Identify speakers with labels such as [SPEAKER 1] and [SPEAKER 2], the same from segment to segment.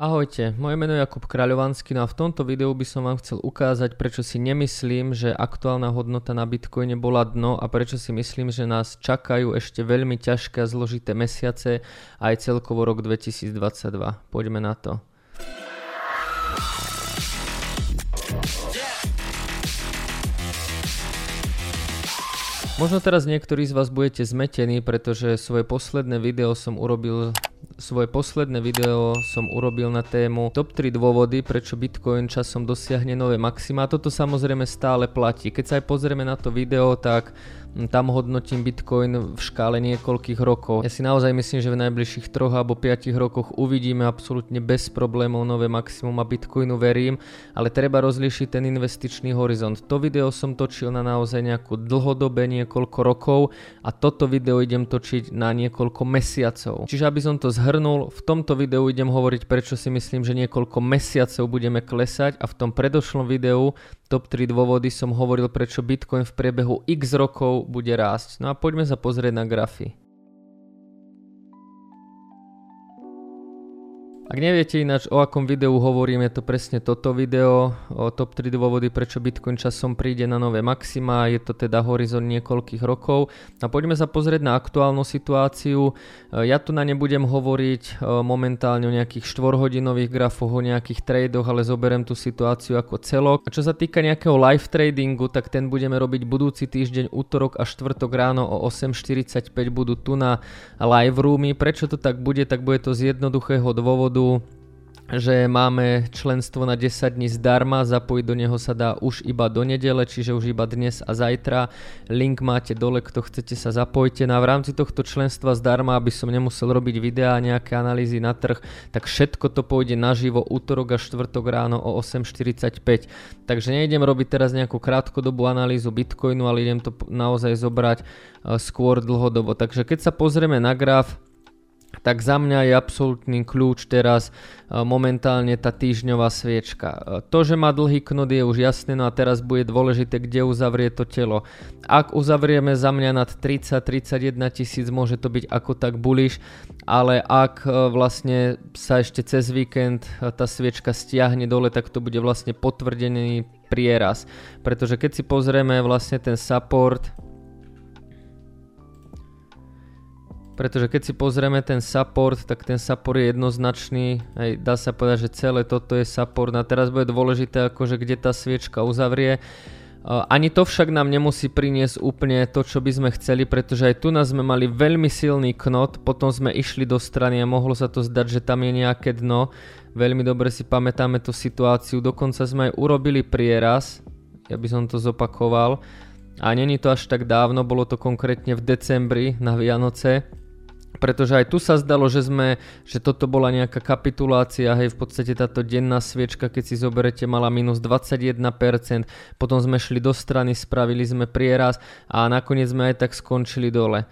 [SPEAKER 1] Ahojte, moje meno je Jakub Kráľovanský no a v tomto videu by som vám chcel ukázať, prečo si nemyslím, že aktuálna hodnota na Bitcoine bola dno a prečo si myslím, že nás čakajú ešte veľmi ťažké a zložité mesiace aj celkovo rok 2022. Poďme na to. Možno teraz niektorí z vás budete zmetení, pretože svoje posledné video som urobil svoje posledné video som urobil na tému top 3 dôvody, prečo Bitcoin časom dosiahne nové maxima. Toto samozrejme stále platí. Keď sa aj pozrieme na to video, tak tam hodnotím Bitcoin v škále niekoľkých rokov. Ja si naozaj myslím, že v najbližších 3 alebo 5 rokoch uvidíme absolútne bez problémov nové maximum a Bitcoinu verím, ale treba rozlišiť ten investičný horizont. To video som točil na naozaj nejakú dlhodobé niekoľko rokov a toto video idem točiť na niekoľko mesiacov. Čiže aby som to zhrnul, v tomto videu idem hovoriť prečo si myslím, že niekoľko mesiacov budeme klesať a v tom predošlom videu top 3 dôvody som hovoril, prečo Bitcoin v priebehu x rokov bude rásť. No a poďme sa pozrieť na grafy. Ak neviete ináč o akom videu hovorím, je to presne toto video, o top 3 dôvody, prečo Bitcoin časom príde na nové maxima, je to teda horizont niekoľkých rokov. A poďme sa pozrieť na aktuálnu situáciu. Ja tu na nebudem hovoriť e, momentálne o nejakých 4-hodinových grafoch, o nejakých tradoch, ale zoberiem tú situáciu ako celok. A čo sa týka nejakého live tradingu, tak ten budeme robiť budúci týždeň, útorok a štvrtok ráno o 8.45 budú tu na live roomy. Prečo to tak bude? Tak bude to z jednoduchého dôvodu, dôvodu, že máme členstvo na 10 dní zdarma, zapojiť do neho sa dá už iba do nedele, čiže už iba dnes a zajtra. Link máte dole, kto chcete sa zapojte. No a v rámci tohto členstva zdarma, aby som nemusel robiť videá, nejaké analýzy na trh, tak všetko to pôjde naživo útorok a štvrtok ráno o 8.45. Takže nejdem robiť teraz nejakú krátkodobú analýzu Bitcoinu, ale idem to naozaj zobrať eh, skôr dlhodobo. Takže keď sa pozrieme na graf, tak za mňa je absolútny kľúč teraz e, momentálne tá týždňová sviečka. E, to, že má dlhý knot je už jasné, no a teraz bude dôležité, kde uzavrie to telo. Ak uzavrieme za mňa nad 30-31 tisíc, môže to byť ako tak bullish, ale ak e, vlastne sa ešte cez víkend tá sviečka stiahne dole, tak to bude vlastne potvrdený prieraz. Pretože keď si pozrieme vlastne ten support, pretože keď si pozrieme ten support, tak ten support je jednoznačný, aj dá sa povedať, že celé toto je support a teraz bude dôležité akože kde tá sviečka uzavrie. Ani to však nám nemusí priniesť úplne to, čo by sme chceli, pretože aj tu nás sme mali veľmi silný knot, potom sme išli do strany a mohlo sa to zdať, že tam je nejaké dno. Veľmi dobre si pamätáme tú situáciu, dokonca sme aj urobili prieraz, ja by som to zopakoval. A není to až tak dávno, bolo to konkrétne v decembri na Vianoce, pretože aj tu sa zdalo, že sme, že toto bola nejaká kapitulácia, hej, v podstate táto denná sviečka, keď si zoberete, mala minus 21%, potom sme šli do strany, spravili sme prieraz a nakoniec sme aj tak skončili dole.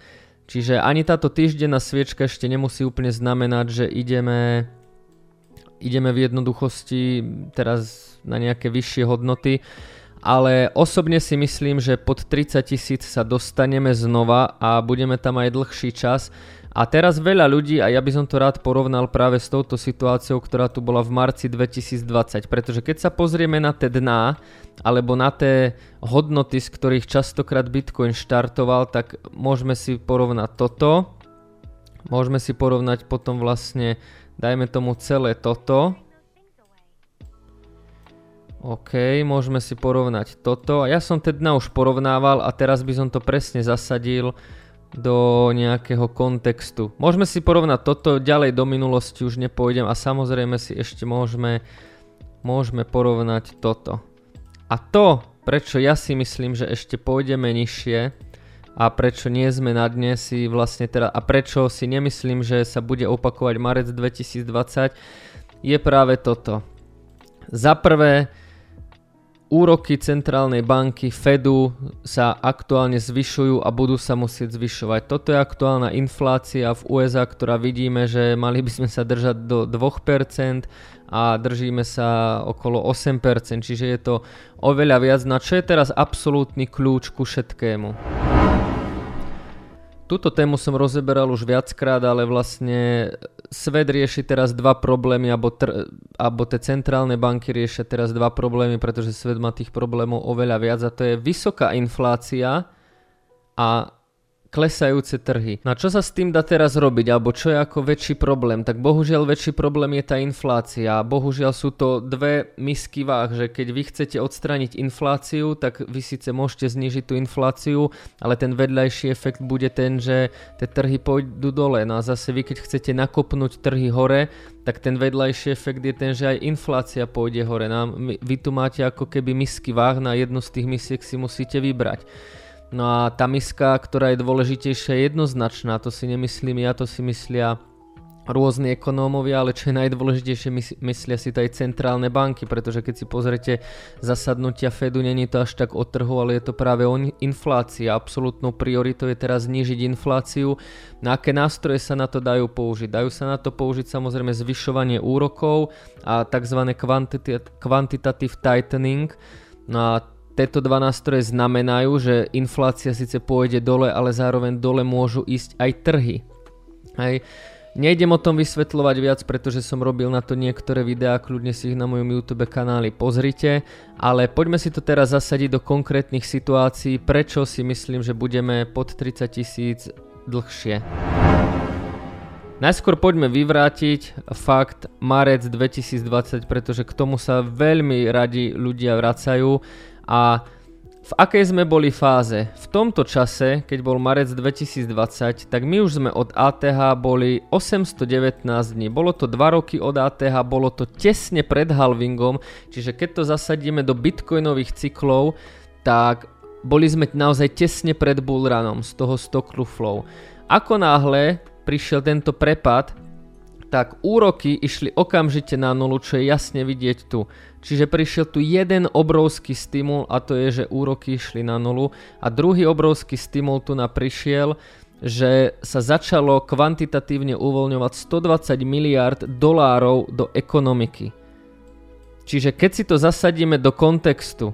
[SPEAKER 1] Čiže ani táto týždenná sviečka ešte nemusí úplne znamenať, že ideme, ideme v jednoduchosti teraz na nejaké vyššie hodnoty ale osobne si myslím, že pod 30 tisíc sa dostaneme znova a budeme tam aj dlhší čas a teraz veľa ľudí, a ja by som to rád porovnal práve s touto situáciou, ktorá tu bola v marci 2020, pretože keď sa pozrieme na tie dná, alebo na tie hodnoty, z ktorých častokrát Bitcoin štartoval, tak môžeme si porovnať toto, môžeme si porovnať potom vlastne, dajme tomu celé toto, OK, môžeme si porovnať toto. Ja som teda už porovnával a teraz by som to presne zasadil do nejakého kontextu. Môžeme si porovnať toto, ďalej do minulosti už nepôjdem a samozrejme si ešte môžeme, môžeme porovnať toto. A to, prečo ja si myslím, že ešte pôjdeme nižšie a prečo nie sme na dne si vlastne teda, a prečo si nemyslím, že sa bude opakovať marec 2020, je práve toto. Za prvé, Úroky centrálnej banky Fedu sa aktuálne zvyšujú a budú sa musieť zvyšovať. Toto je aktuálna inflácia v USA, ktorá vidíme, že mali by sme sa držať do 2% a držíme sa okolo 8%, čiže je to oveľa viac. Na čo je teraz absolútny kľúč ku všetkému? Túto tému som rozeberal už viackrát, ale vlastne svet rieši teraz dva problémy, alebo, tr- alebo tie centrálne banky riešia teraz dva problémy, pretože svet má tých problémov oveľa viac a to je vysoká inflácia a klesajúce trhy. No a čo sa s tým dá teraz robiť, alebo čo je ako väčší problém? Tak bohužiaľ väčší problém je tá inflácia. Bohužiaľ sú to dve misky váh, že keď vy chcete odstrániť infláciu, tak vy síce môžete znižiť tú infláciu, ale ten vedľajší efekt bude ten, že tie trhy pôjdu dole. No a zase vy keď chcete nakopnúť trhy hore, tak ten vedľajší efekt je ten, že aj inflácia pôjde hore. No vy tu máte ako keby misky váh, na jednu z tých misiek si musíte vybrať. No a tá miska, ktorá je dôležitejšia, je jednoznačná. To si nemyslím ja, to si myslia rôzni ekonómovia, ale čo je najdôležitejšie, myslia si to aj centrálne banky, pretože keď si pozrete zasadnutia Fedu, není to až tak o trhu, ale je to práve o inflácii. Absolutnou prioritou je teraz znížiť infláciu. Na aké nástroje sa na to dajú použiť? Dajú sa na to použiť samozrejme zvyšovanie úrokov a tzv. quantitative tightening. No a tieto dva nástroje znamenajú, že inflácia síce pôjde dole, ale zároveň dole môžu ísť aj trhy. Hej. Nejdem o tom vysvetľovať viac, pretože som robil na to niektoré videá, kľudne si ich na mojom YouTube kanáli pozrite, ale poďme si to teraz zasadiť do konkrétnych situácií, prečo si myslím, že budeme pod 30 tisíc dlhšie. Najskôr poďme vyvrátiť fakt marec 2020, pretože k tomu sa veľmi radi ľudia vracajú a v akej sme boli fáze? V tomto čase, keď bol marec 2020, tak my už sme od ATH boli 819 dní. Bolo to 2 roky od ATH, bolo to tesne pred halvingom, čiže keď to zasadíme do bitcoinových cyklov, tak boli sme naozaj tesne pred bullrunom z toho stoklu flow. Ako náhle prišiel tento prepad, tak úroky išli okamžite na nulu, čo je jasne vidieť tu. Čiže prišiel tu jeden obrovský stimul a to je, že úroky išli na nulu a druhý obrovský stimul tu na prišiel, že sa začalo kvantitatívne uvoľňovať 120 miliard dolárov do ekonomiky. Čiže keď si to zasadíme do kontextu,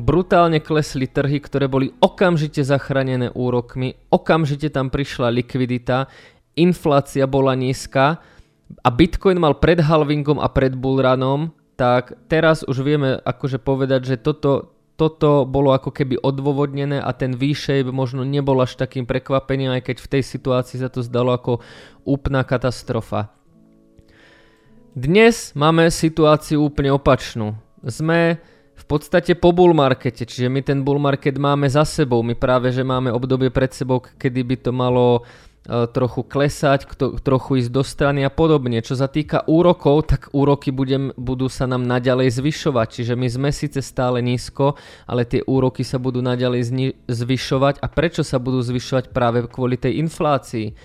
[SPEAKER 1] brutálne klesli trhy, ktoré boli okamžite zachránené úrokmi, okamžite tam prišla likvidita, inflácia bola nízka a Bitcoin mal pred halvingom a pred bullrunom tak teraz už vieme akože povedať, že toto, toto bolo ako keby odôvodnené a ten V-shape možno nebol až takým prekvapením, aj keď v tej situácii sa to zdalo ako úplná katastrofa. Dnes máme situáciu úplne opačnú. Sme v podstate po bull markete, čiže my ten bull market máme za sebou. My práve, že máme obdobie pred sebou, kedy by to malo trochu klesať, trochu ísť do strany a podobne. Čo sa týka úrokov, tak úroky budem, budú sa nám naďalej zvyšovať. Čiže my sme síce stále nízko, ale tie úroky sa budú naďalej zvyšovať. A prečo sa budú zvyšovať práve kvôli tej inflácii?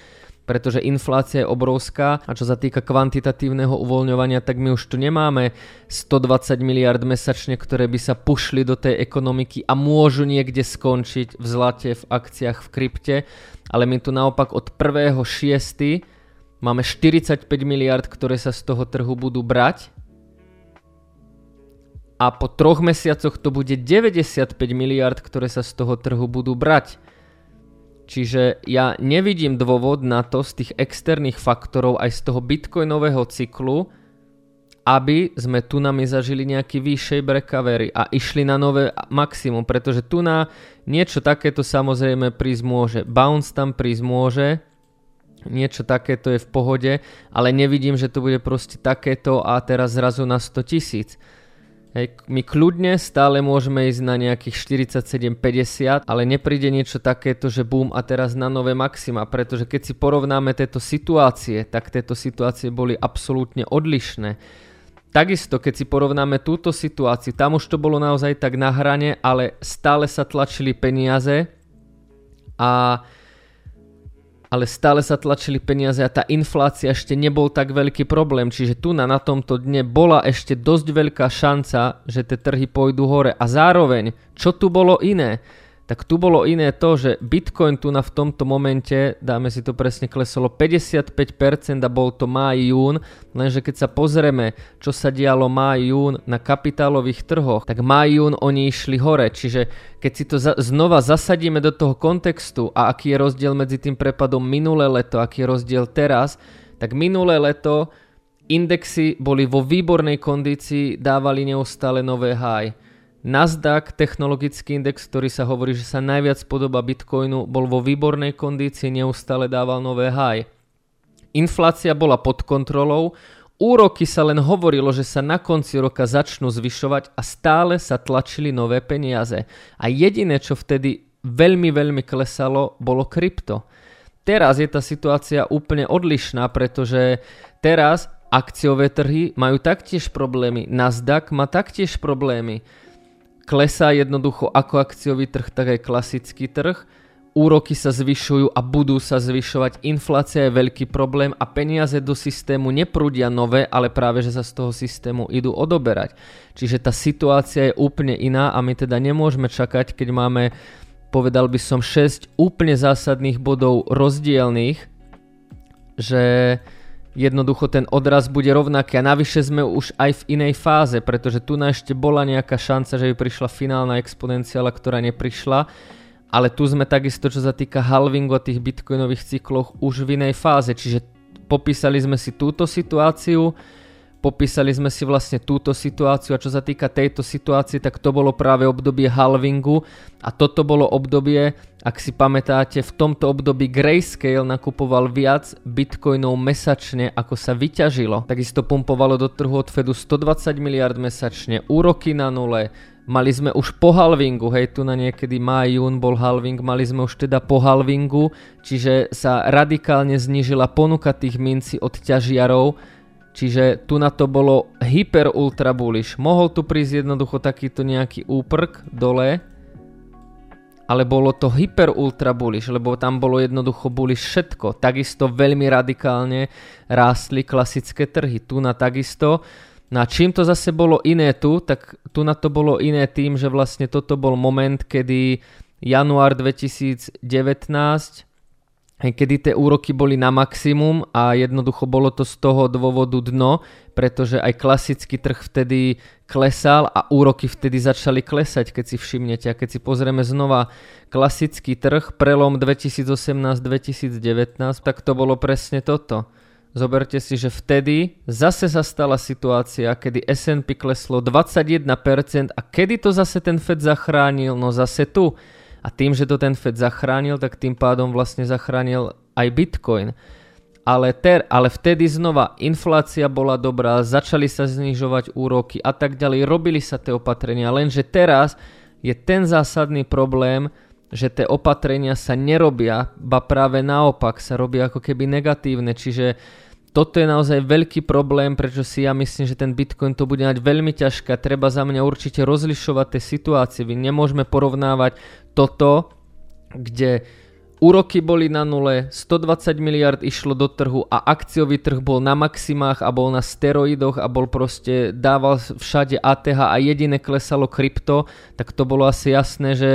[SPEAKER 1] Pretože inflácia je obrovská a čo sa týka kvantitatívneho uvoľňovania, tak my už tu nemáme 120 miliard mesačne, ktoré by sa pušli do tej ekonomiky a môžu niekde skončiť v zlate, v akciách, v krypte, ale my tu naopak od 1.6. máme 45 miliard, ktoré sa z toho trhu budú brať a po troch mesiacoch to bude 95 miliard, ktoré sa z toho trhu budú brať. Čiže ja nevidím dôvod na to z tých externých faktorov aj z toho bitcoinového cyklu, aby sme tu nami zažili nejaký vyššej recovery a išli na nové maximum, pretože tu na niečo takéto samozrejme prísť môže. Bounce tam prísť môže, niečo takéto je v pohode, ale nevidím, že to bude proste takéto a teraz zrazu na 100 tisíc. Hej, my kľudne stále môžeme ísť na nejakých 47-50, ale nepríde niečo takéto, že boom a teraz na nové maxima, pretože keď si porovnáme tieto situácie, tak tieto situácie boli absolútne odlišné. Takisto, keď si porovnáme túto situáciu, tam už to bolo naozaj tak na hrane, ale stále sa tlačili peniaze a ale stále sa tlačili peniaze a tá inflácia ešte nebol tak veľký problém, čiže tu na, na tomto dne bola ešte dosť veľká šanca, že tie trhy pôjdu hore a zároveň, čo tu bolo iné? Tak tu bolo iné to, že Bitcoin tu na v tomto momente, dáme si to presne, klesolo 55% a bol to máj, jún, lenže keď sa pozrieme, čo sa dialo máj, jún na kapitálových trhoch, tak máj, jún oni išli hore, čiže keď si to za- znova zasadíme do toho kontextu a aký je rozdiel medzi tým prepadom minulé leto, aký je rozdiel teraz, tak minulé leto indexy boli vo výbornej kondícii, dávali neustále nové high. Nasdaq, technologický index, ktorý sa hovorí, že sa najviac podoba Bitcoinu, bol vo výbornej kondícii, neustále dával nové high. Inflácia bola pod kontrolou, úroky sa len hovorilo, že sa na konci roka začnú zvyšovať a stále sa tlačili nové peniaze. A jediné, čo vtedy veľmi, veľmi klesalo, bolo krypto. Teraz je tá situácia úplne odlišná, pretože teraz Akciové trhy majú taktiež problémy. Nasdaq má taktiež problémy. Klesá jednoducho ako akciový trh, tak aj klasický trh. Úroky sa zvyšujú a budú sa zvyšovať. Inflácia je veľký problém a peniaze do systému neprúdia nové, ale práve že sa z toho systému idú odoberať. Čiže tá situácia je úplne iná a my teda nemôžeme čakať, keď máme povedal by som 6 úplne zásadných bodov rozdielných, že jednoducho ten odraz bude rovnaký a navyše sme už aj v inej fáze, pretože tu na ešte bola nejaká šanca, že by prišla finálna exponenciála, ktorá neprišla, ale tu sme takisto, čo sa týka halvingu a tých bitcoinových cykloch, už v inej fáze, čiže popísali sme si túto situáciu, popísali sme si vlastne túto situáciu a čo sa týka tejto situácie, tak to bolo práve obdobie halvingu. A toto bolo obdobie, ak si pamätáte, v tomto období Grayscale nakupoval viac bitcoinov mesačne, ako sa vyťažilo. Takisto pumpovalo do trhu od Fedu 120 miliard mesačne, úroky na nule, Mali sme už po halvingu, hej, tu na niekedy maj, jún bol halving, mali sme už teda po halvingu, čiže sa radikálne znížila ponuka tých minci od ťažiarov, Čiže tu na to bolo hyper ultra bullish. Mohol tu prísť jednoducho takýto nejaký úprk dole, ale bolo to hyper ultra bullish, lebo tam bolo jednoducho bullish všetko. Takisto veľmi radikálne rástli klasické trhy. Tu na takisto. Na čím to zase bolo iné tu, tak tu na to bolo iné tým, že vlastne toto bol moment, kedy január 2019 kedy tie úroky boli na maximum a jednoducho bolo to z toho dôvodu dno, pretože aj klasický trh vtedy klesal a úroky vtedy začali klesať, keď si všimnete. A keď si pozrieme znova klasický trh, prelom 2018-2019, tak to bolo presne toto. Zoberte si, že vtedy zase sa stala situácia, kedy S&P kleslo 21% a kedy to zase ten Fed zachránil? No zase tu a tým, že to ten Fed zachránil, tak tým pádom vlastne zachránil aj Bitcoin. Ale, ter, ale vtedy znova inflácia bola dobrá, začali sa znižovať úroky a tak ďalej, robili sa tie opatrenia, lenže teraz je ten zásadný problém, že tie opatrenia sa nerobia, ba práve naopak sa robia ako keby negatívne, čiže toto je naozaj veľký problém, prečo si ja myslím, že ten Bitcoin to bude mať veľmi ťažké. Treba za mňa určite rozlišovať tie situácie. My nemôžeme porovnávať toto, kde úroky boli na nule, 120 miliard išlo do trhu a akciový trh bol na maximách a bol na steroidoch a bol proste, dával všade ATH a jediné klesalo krypto, tak to bolo asi jasné, že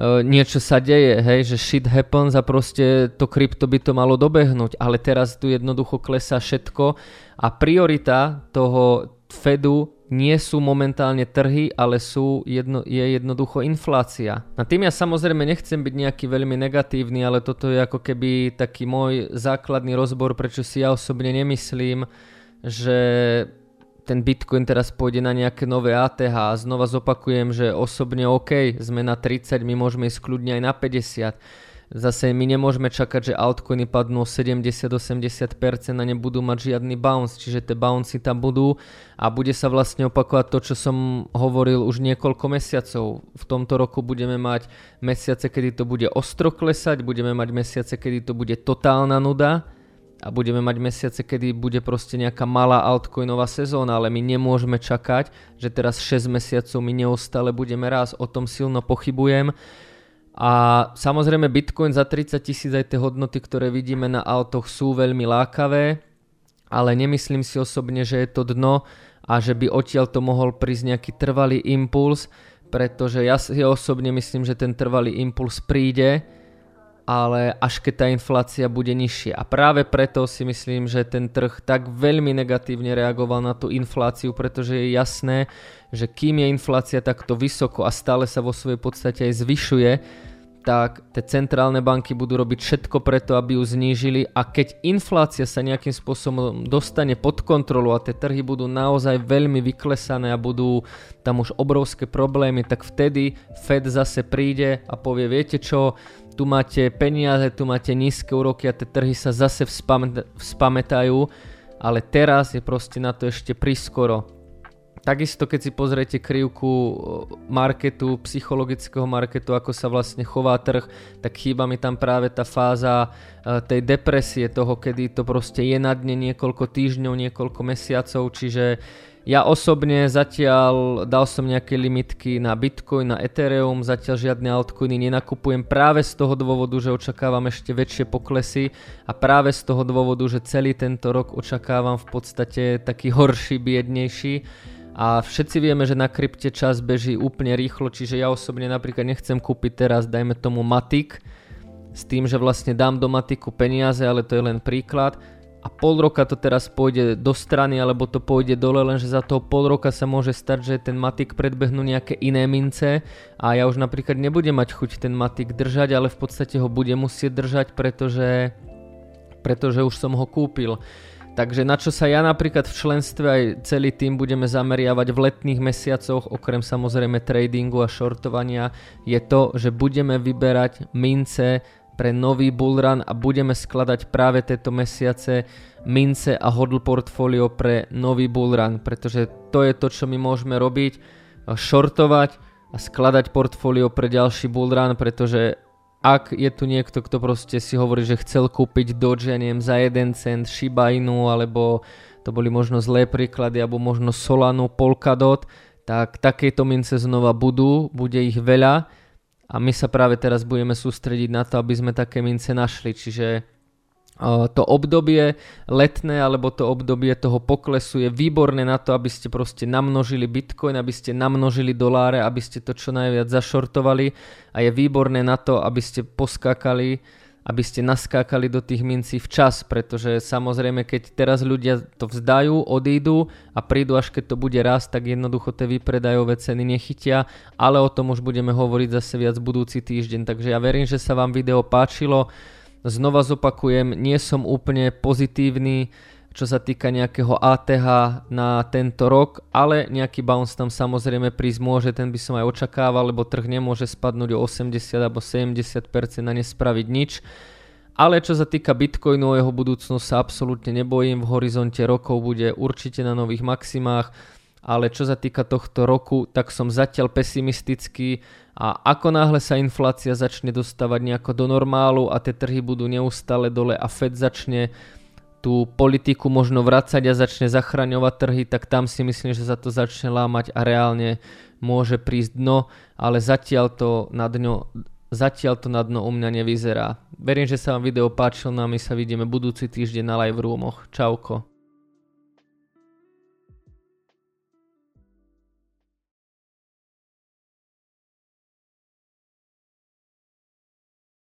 [SPEAKER 1] niečo sa deje, hej, že shit happens a proste to krypto by to malo dobehnúť, ale teraz tu jednoducho klesá všetko a priorita toho Fedu nie sú momentálne trhy, ale sú jedno, je jednoducho inflácia. Na tým ja samozrejme nechcem byť nejaký veľmi negatívny, ale toto je ako keby taký môj základný rozbor, prečo si ja osobne nemyslím, že ten Bitcoin teraz pôjde na nejaké nové ATH a znova zopakujem, že osobne OK, sme na 30, my môžeme ísť kľudne aj na 50. Zase my nemôžeme čakať, že altcoiny padnú 70-80% a nebudú mať žiadny bounce, čiže tie bouncy tam budú a bude sa vlastne opakovať to, čo som hovoril už niekoľko mesiacov. V tomto roku budeme mať mesiace, kedy to bude ostro klesať, budeme mať mesiace, kedy to bude totálna nuda a budeme mať mesiace, kedy bude proste nejaká malá altcoinová sezóna, ale my nemôžeme čakať, že teraz 6 mesiacov my neustále budeme raz, o tom silno pochybujem. A samozrejme Bitcoin za 30 tisíc aj tie hodnoty, ktoré vidíme na altoch sú veľmi lákavé, ale nemyslím si osobne, že je to dno a že by odtiaľ to mohol prísť nejaký trvalý impuls, pretože ja si osobne myslím, že ten trvalý impuls príde, ale až keď tá inflácia bude nižšia. A práve preto si myslím, že ten trh tak veľmi negatívne reagoval na tú infláciu, pretože je jasné, že kým je inflácia takto vysoko a stále sa vo svojej podstate aj zvyšuje, tak tie centrálne banky budú robiť všetko preto, aby ju znížili a keď inflácia sa nejakým spôsobom dostane pod kontrolu a tie trhy budú naozaj veľmi vyklesané a budú tam už obrovské problémy, tak vtedy Fed zase príde a povie, viete čo, tu máte peniaze, tu máte nízke úroky a tie trhy sa zase vzpamätajú, ale teraz je proste na to ešte prískoro. Takisto keď si pozriete krivku marketu, psychologického marketu, ako sa vlastne chová trh, tak chýba mi tam práve tá fáza tej depresie, toho, kedy to proste je na dne niekoľko týždňov, niekoľko mesiacov, čiže ja osobne zatiaľ dal som nejaké limitky na Bitcoin, na Ethereum, zatiaľ žiadne altcoiny nenakupujem práve z toho dôvodu, že očakávam ešte väčšie poklesy a práve z toho dôvodu, že celý tento rok očakávam v podstate taký horší, biednejší. A všetci vieme, že na krypte čas beží úplne rýchlo, čiže ja osobne napríklad nechcem kúpiť teraz, dajme tomu Matic, s tým, že vlastne dám do Matiku peniaze, ale to je len príklad a pol roka to teraz pôjde do strany alebo to pôjde dole, lenže za toho pol roka sa môže stať, že ten Matik predbehnú nejaké iné mince a ja už napríklad nebudem mať chuť ten Matik držať, ale v podstate ho budem musieť držať, pretože, pretože už som ho kúpil. Takže na čo sa ja napríklad v členstve aj celý tým budeme zameriavať v letných mesiacoch, okrem samozrejme tradingu a shortovania, je to, že budeme vyberať mince pre nový bullrun a budeme skladať práve tieto mesiace mince a hodl portfólio pre nový bullrun, pretože to je to, čo my môžeme robiť, shortovať a skladať portfólio pre ďalší bullrun, pretože ak je tu niekto, kto proste si hovorí, že chcel kúpiť Doge, neviem, za 1 cent, Shiba Inu, alebo to boli možno zlé príklady, alebo možno Solanu, Polkadot, tak takéto mince znova budú, bude ich veľa a my sa práve teraz budeme sústrediť na to, aby sme také mince našli, čiže to obdobie letné alebo to obdobie toho poklesu je výborné na to, aby ste proste namnožili bitcoin, aby ste namnožili doláre, aby ste to čo najviac zašortovali. A je výborné na to, aby ste poskákali, aby ste naskákali do tých mincí včas, pretože samozrejme keď teraz ľudia to vzdajú, odídu a prídu až keď to bude raz, tak jednoducho tie vypredajové ceny nechytia, ale o tom už budeme hovoriť zase viac budúci týždeň, takže ja verím, že sa vám video páčilo, Znova zopakujem, nie som úplne pozitívny, čo sa týka nejakého ATH na tento rok, ale nejaký bounce tam samozrejme prísť môže, ten by som aj očakával, lebo trh nemôže spadnúť o 80 alebo 70% a nespraviť nič. Ale čo sa týka Bitcoinu, o jeho budúcnosť sa absolútne nebojím, v horizonte rokov bude určite na nových maximách ale čo sa týka tohto roku, tak som zatiaľ pesimistický a ako náhle sa inflácia začne dostávať nejako do normálu a tie trhy budú neustále dole a Fed začne tú politiku možno vracať a začne zachraňovať trhy, tak tam si myslím, že sa to začne lámať a reálne môže prísť dno, ale zatiaľ to na dno, zatiaľ to na dno u mňa nevyzerá. Verím, že sa vám video páčilo no a my sa vidíme budúci týždeň na live roomoch. Čauko.